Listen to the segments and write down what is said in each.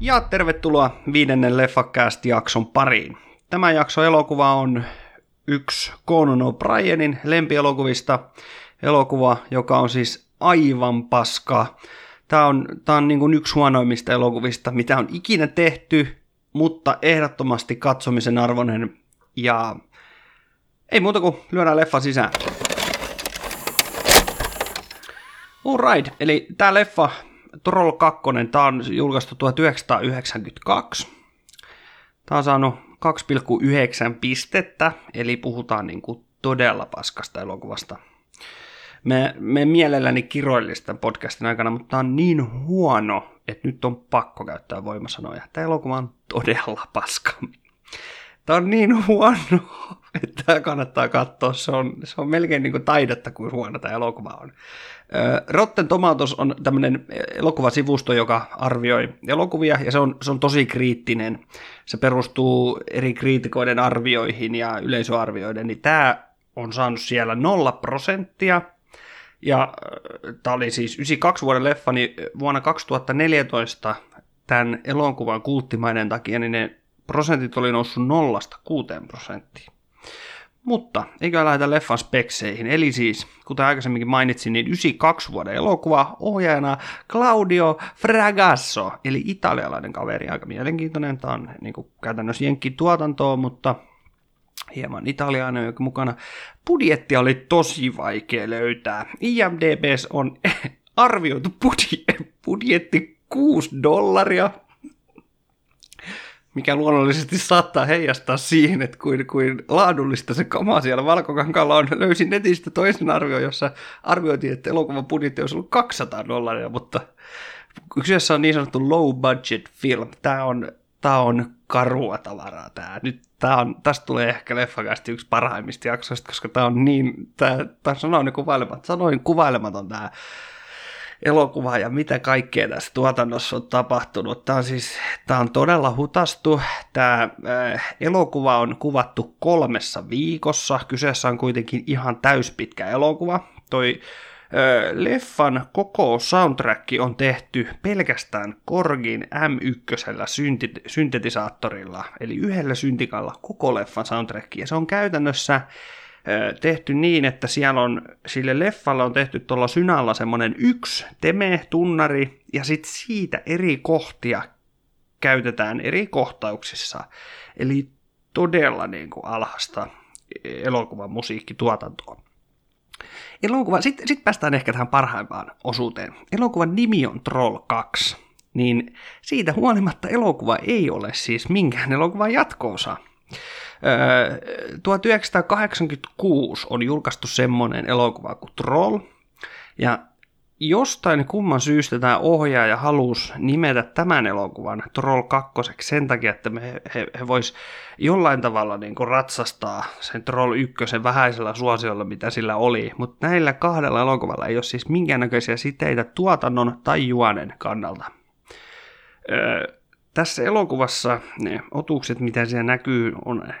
Ja tervetuloa viidennen Leffacast-jakson pariin. Tämä jakso elokuva on yksi Conan O'Brienin lempielokuvista. Elokuva, joka on siis aivan paska. Tämä on, tämä on niin kuin yksi huonoimmista elokuvista, mitä on ikinä tehty, mutta ehdottomasti katsomisen arvoinen. Ja ei muuta kuin lyödään leffa sisään. Alright, eli tämä leffa Troll 2, tämä on julkaistu 1992. Tämä on saanut 2,9 pistettä, eli puhutaan niin kuin todella paskasta elokuvasta. Me, me mielelläni kiroillista podcastin aikana, mutta tämä on niin huono, että nyt on pakko käyttää voimasanoja. Tämä elokuva on todella paska. Tämä on niin huono, että tämä kannattaa katsoa. Se on, se on melkein niin kuin taidetta, kuin huono tämä elokuva on. Rotten Tomatoes on tämmöinen elokuvasivusto, joka arvioi elokuvia, ja se on, se on tosi kriittinen. Se perustuu eri kriitikoiden arvioihin ja yleisöarvioiden, niin tämä on saanut siellä nolla prosenttia, ja tämä oli siis 92 vuoden leffa, niin vuonna 2014 tämän elokuvan kulttimainen takia, niin ne prosentit oli noussut nollasta kuuteen prosenttiin. Mutta eikö lähdetä leffan spekseihin. Eli siis, kuten aikaisemminkin mainitsin, niin 92 vuoden elokuva ohjaajana Claudio Fragasso, eli italialainen kaveri, aika mielenkiintoinen. Tämä on niin kuin, käytännössä jenkki tuotantoa, mutta hieman italialainen mukana. Budjetti oli tosi vaikea löytää. IMDBs on arvioitu budjetti 6 dollaria, mikä luonnollisesti saattaa heijastaa siihen, että kuin, kuin laadullista se kama siellä Valkokankaalla on. Löysin netistä toisen arvio, jossa arvioitiin, että elokuvan budjetti olisi ollut 200 dollaria, mutta kyseessä on niin sanottu low budget film. Tämä on, tämä on karua tavaraa tämä. Nyt tämä on, tästä tulee ehkä leffakästi yksi parhaimmista jaksoista, koska tämä on niin, tämä, sanoin kuvailematon, sanoin kuvailematon tämä elokuva ja mitä kaikkea tässä tuotannossa on tapahtunut. Tämä on siis tämä on todella hutastu. Tämä äh, elokuva on kuvattu kolmessa viikossa. Kyseessä on kuitenkin ihan täyspitkä elokuva. Toi leffan koko soundtrack on tehty pelkästään Korgin M1 synti- syntetisaattorilla, eli yhdellä syntikalla koko leffan soundtrack. Ja se on käytännössä tehty niin, että siellä on, sille leffalle on tehty tuolla synalla semmoinen yksi teme-tunnari, ja sitten siitä eri kohtia käytetään eri kohtauksissa. Eli todella niin kuin alhasta elokuvan musiikkituotantoa. Elokuva, sitten sit päästään ehkä tähän parhaimpaan osuuteen. Elokuvan nimi on Troll 2, niin siitä huolimatta elokuva ei ole siis minkään elokuvan jatkoosa. 1986 on julkaistu semmoinen elokuva kuin Troll, ja jostain kumman syystä tämä ohjaaja halusi nimetä tämän elokuvan Troll 2 sen takia, että me, he, he vois jollain tavalla niin kuin ratsastaa sen Troll 1 vähäisellä suosiolla, mitä sillä oli. Mutta näillä kahdella elokuvalla ei ole siis minkäännäköisiä siteitä tuotannon tai juonen kannalta. Öö, tässä elokuvassa ne otukset, mitä siellä näkyy, on äh,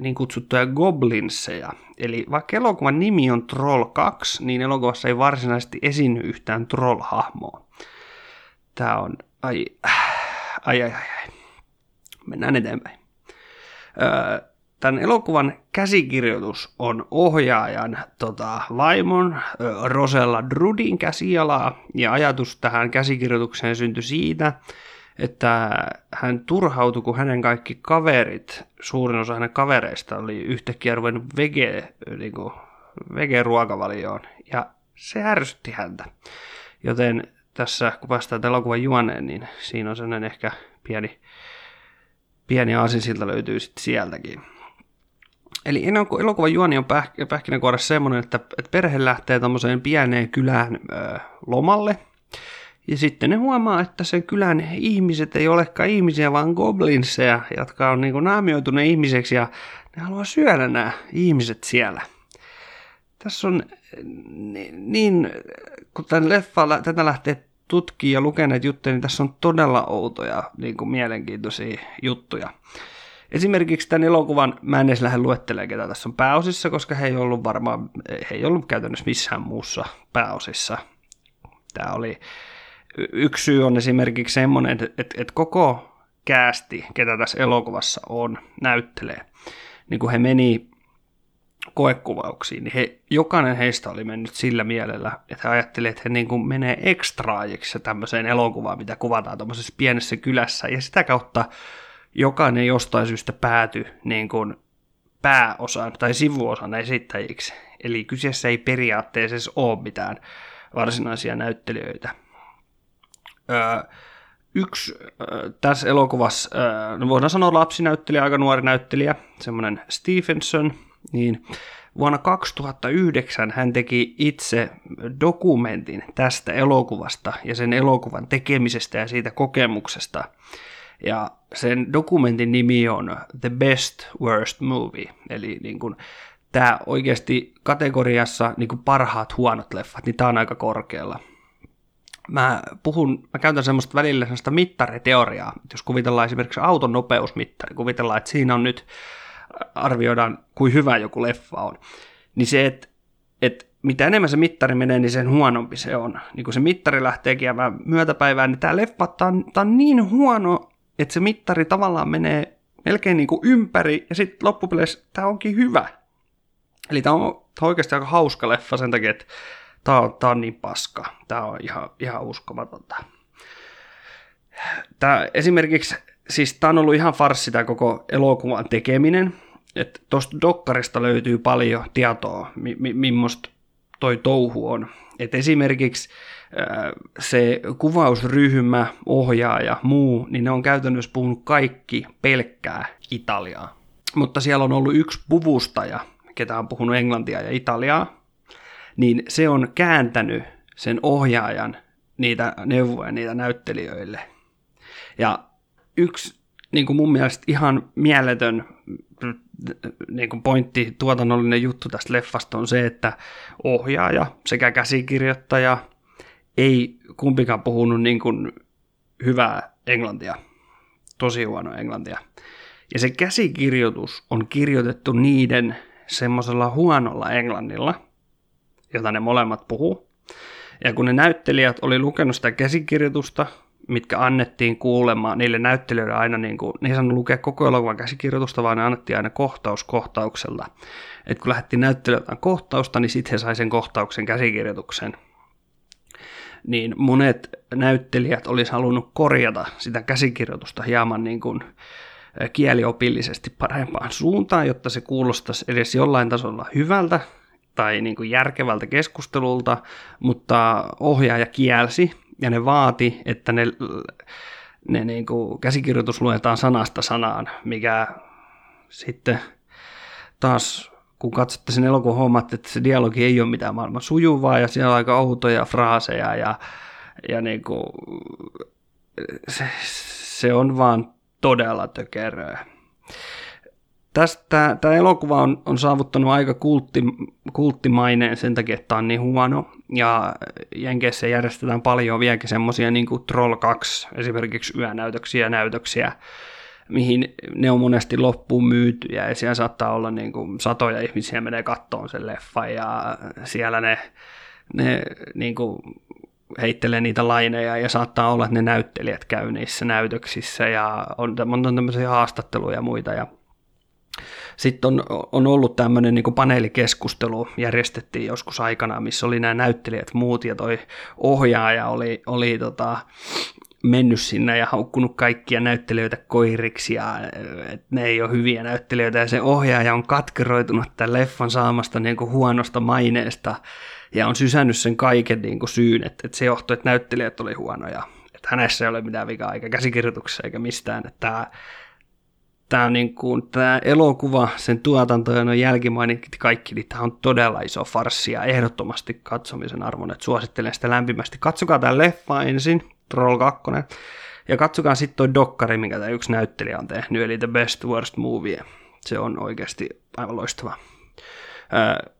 niin kutsuttuja goblinsseja. Eli vaikka elokuvan nimi on Troll 2, niin elokuvassa ei varsinaisesti esiinny yhtään troll-hahmoa. Tämä on... Ai, ai, ai, ai, ai. Mennään eteenpäin. Öö, tämän elokuvan käsikirjoitus on ohjaajan tota, vaimon Rosella Drudin käsialaa, ja ajatus tähän käsikirjoitukseen syntyi siitä, että hän turhautui, kun hänen kaikki kaverit, suurin osa hänen kavereista oli yhtäkkiä ruvennut vege, niin kuin, vege-ruokavalioon, ja se ärsytti häntä. Joten tässä, kun päästään elokuvan juoneen, niin siinä on sellainen ehkä pieni, pieni aasinsilta löytyy sitten sieltäkin. Eli elokuvan juoni on päh- pähkinänkuoressa semmoinen, että, että perhe lähtee tämmöiseen pieneen kylään ö, lomalle – ja sitten ne huomaa, että sen kylän ihmiset ei olekaan ihmisiä, vaan goblinseja, jotka on niin naamioituneet ihmiseksi ja ne haluaa syödä nämä ihmiset siellä. Tässä on niin, kun tämän leffa, tätä lähtee tutkii ja lukeneet juttuja, niin tässä on todella outoja, niin kuin mielenkiintoisia juttuja. Esimerkiksi tämän elokuvan, mä en edes lähde luettelemaan, ketä tässä on pääosissa, koska he ei ollut varmaan, he ei ollut käytännössä missään muussa pääosissa. Tämä oli, yksi syy on esimerkiksi semmoinen, että, että, että koko käästi, ketä tässä elokuvassa on, näyttelee. Niin kun he meni koekuvauksiin, niin he, jokainen heistä oli mennyt sillä mielellä, että he ajattelivat, että he niin kuin menee ekstraajiksi tämmöiseen elokuvaan, mitä kuvataan tuommoisessa pienessä kylässä, ja sitä kautta jokainen jostain syystä päätyi niin kuin pääosan tai sivuosan esittäjiksi. Eli kyseessä ei periaatteessa ole mitään varsinaisia näyttelijöitä. Yksi tässä elokuvassa, no voidaan sanoa lapsinäyttelijä, aika nuori näyttelijä, semmoinen Stephenson, niin vuonna 2009 hän teki itse dokumentin tästä elokuvasta ja sen elokuvan tekemisestä ja siitä kokemuksesta. Ja sen dokumentin nimi on The Best Worst Movie, eli niin kuin, tämä oikeasti kategoriassa niin kuin parhaat huonot leffat, niin tämä on aika korkealla. Mä puhun, mä käytän semmoista välillä semmoista mittariteoriaa, jos kuvitellaan esimerkiksi auton nopeusmittari, kuvitellaan, että siinä on nyt, arvioidaan, kuin hyvä joku leffa on, niin se, että, että mitä enemmän se mittari menee, niin sen huonompi se on. Niin kun se mittari lähtee kiemään myötäpäivään, niin tämä leffa, tämä on, on niin huono, että se mittari tavallaan menee melkein niin kuin ympäri, ja sitten loppupeleissä tämä onkin hyvä. Eli tämä on, on oikeasti aika hauska leffa sen takia, että tämä on, tämä on niin paska. Tämä on ihan, ihan uskomatonta. Tämä esimerkiksi, siis tämä on ollut ihan farssi tämä koko elokuvan tekeminen. Että tuosta dokkarista löytyy paljon tietoa, mi- mi- millaista toi touhu on. Et esimerkiksi se kuvausryhmä, ohjaaja, muu, niin ne on käytännössä puhunut kaikki pelkkää Italiaa. Mutta siellä on ollut yksi puvustaja, ketä on puhunut englantia ja italiaa, niin se on kääntänyt sen ohjaajan niitä neuvoja niitä näyttelijöille. Ja yksi niin kuin mun mielestä ihan mieletön niin kuin pointti, tuotannollinen juttu tästä leffasta on se, että ohjaaja sekä käsikirjoittaja ei kumpikaan puhunut niin kuin hyvää englantia, tosi huono englantia. Ja se käsikirjoitus on kirjoitettu niiden semmoisella huonolla englannilla, jota ne molemmat puhuu. Ja kun ne näyttelijät oli lukenut sitä käsikirjoitusta, mitkä annettiin kuulemaan niille näyttelijöille aina, niin kuin, ne ei saanut lukea koko elokuvan käsikirjoitusta, vaan ne annettiin aina kohtaus kohtauksella. Et kun lähdettiin näyttelijöille kohtausta, niin sitten he sai sen kohtauksen käsikirjoituksen niin monet näyttelijät olisi halunnut korjata sitä käsikirjoitusta hieman niin kuin kieliopillisesti parempaan suuntaan, jotta se kuulostaisi edes jollain tasolla hyvältä tai niin kuin järkevältä keskustelulta, mutta ohjaaja kielsi ja ne vaati, että ne, ne niin kuin käsikirjoitus luetaan sanasta sanaan, mikä sitten taas kun katsotte sen elokuvan, huomaatte, että se dialogi ei ole mitään maailman sujuvaa ja siellä on aika outoja fraaseja ja, ja niin kuin, se, se on vaan todella tökeröä. Tästä, tämä elokuva on, on saavuttanut aika kultti, kulttimaineen sen takia, että tämä on niin huono. Ja Jenkeissä järjestetään paljon vieläkin semmoisia niin kuin Troll 2, esimerkiksi yönäytöksiä ja näytöksiä, mihin ne on monesti loppuun myytyjä ja siellä saattaa olla niin kuin satoja ihmisiä menee kattoon sen leffan ja siellä ne, ne niin kuin heittelee niitä laineja ja saattaa olla, että ne näyttelijät käy niissä näytöksissä ja on, on tämmöisiä haastatteluja ja muita ja sitten on, on ollut tämmöinen niin paneelikeskustelu, järjestettiin joskus aikana, missä oli nämä näyttelijät muut ja toi ohjaaja oli, oli tota, mennyt sinne ja haukkunut kaikkia näyttelijöitä koiriksi ja ne ei ole hyviä näyttelijöitä ja se ohjaaja on katkeroitunut tämän leffan saamasta niin kuin huonosta maineesta ja on sysännyt sen kaiken niin kuin syyn, että, että se johtui, että näyttelijät oli huonoja. Että hänessä ei ole mitään vikaa eikä käsikirjoituksessa eikä mistään. Että tämä, tämä, niin kuin, tämä elokuva, sen tuotanto ja jälkimainit kaikki, niin tämä on todella iso farssi ja ehdottomasti katsomisen arvon, että suosittelen sitä lämpimästi. Katsokaa tämä leffa ensin, Troll 2. Ja katsokaa sitten toi dokkari, mikä tämä yksi näyttelijä on tehnyt, eli The Best Worst Movie. Se on oikeasti aivan loistava.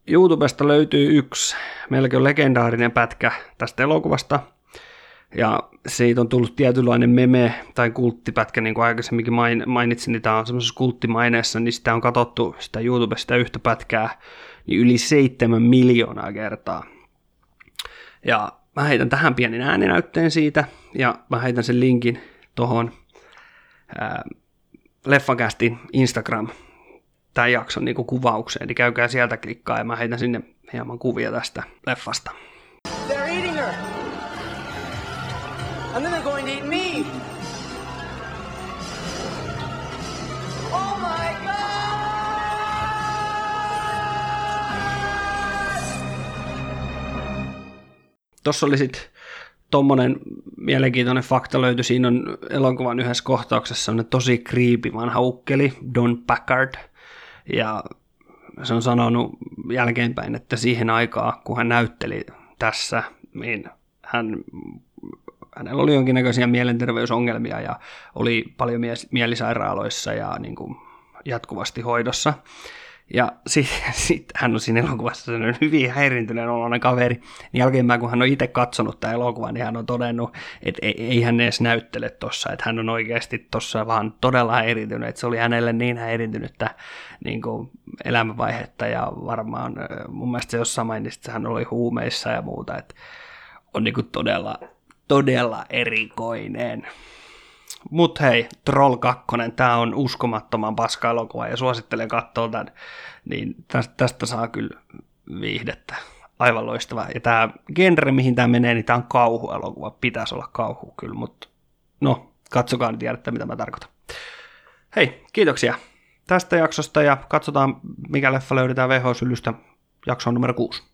YouTubesta löytyy yksi melkein legendaarinen pätkä tästä elokuvasta. Ja siitä on tullut tietynlainen meme tai kulttipätkä, niin kuin aikaisemminkin mainitsin, niin tämä on semmoisessa kulttimaineessa, niin sitä on katsottu sitä YouTubesta yhtä pätkää niin yli seitsemän miljoonaa kertaa. Ja mä heitän tähän pienen ääninäytteen siitä, ja mä heitän sen linkin tuohon Leffakästin Instagram tämän jakson niin kuvaukseen, niin käykää sieltä klikkaa ja mä heitän sinne hieman kuvia tästä leffasta. They're eating her. And then they're going to eat me. Oh! Tossa oli sitten tommonen mielenkiintoinen fakta löytyi. Siinä on elokuvan yhdessä kohtauksessa on tosi kriipi vanha ukkeli, Don Packard. Ja se on sanonut jälkeenpäin, että siihen aikaan, kun hän näytteli tässä, niin hän, hänellä oli jonkinnäköisiä mielenterveysongelmia ja oli paljon mielisairaaloissa ja niin kuin jatkuvasti hoidossa. Ja sitten sit hän on siinä elokuvassa hyvin häirintyneen oloinen kaveri. Niin jälkeenpäin, kun hän on itse katsonut tämän elokuvan, niin hän on todennut, että ei, ei hän edes näyttele tuossa, että hän on oikeasti tuossa vaan todella häiriintynyt, että se oli hänelle niin häiriintynyttä niin kuin elämänvaihetta ja varmaan mun mielestä se jossain mainitsi, että hän oli huumeissa ja muuta, että on niin kuin todella, todella erikoinen. Mut hei, Troll 2, tämä on uskomattoman paska elokuva ja suosittelen katsoa tämän, niin tästä, tästä saa kyllä viihdettä. Aivan loistava. Ja tämä genre, mihin tämä menee, niin tämä on kauhuelokuva. Pitäisi olla kauhu kyllä, mutta no, katsokaa niin tiedätte, mitä mä tarkoitan. Hei, kiitoksia tästä jaksosta ja katsotaan, mikä leffa löydetään VH-sylystä jaksoon numero 6.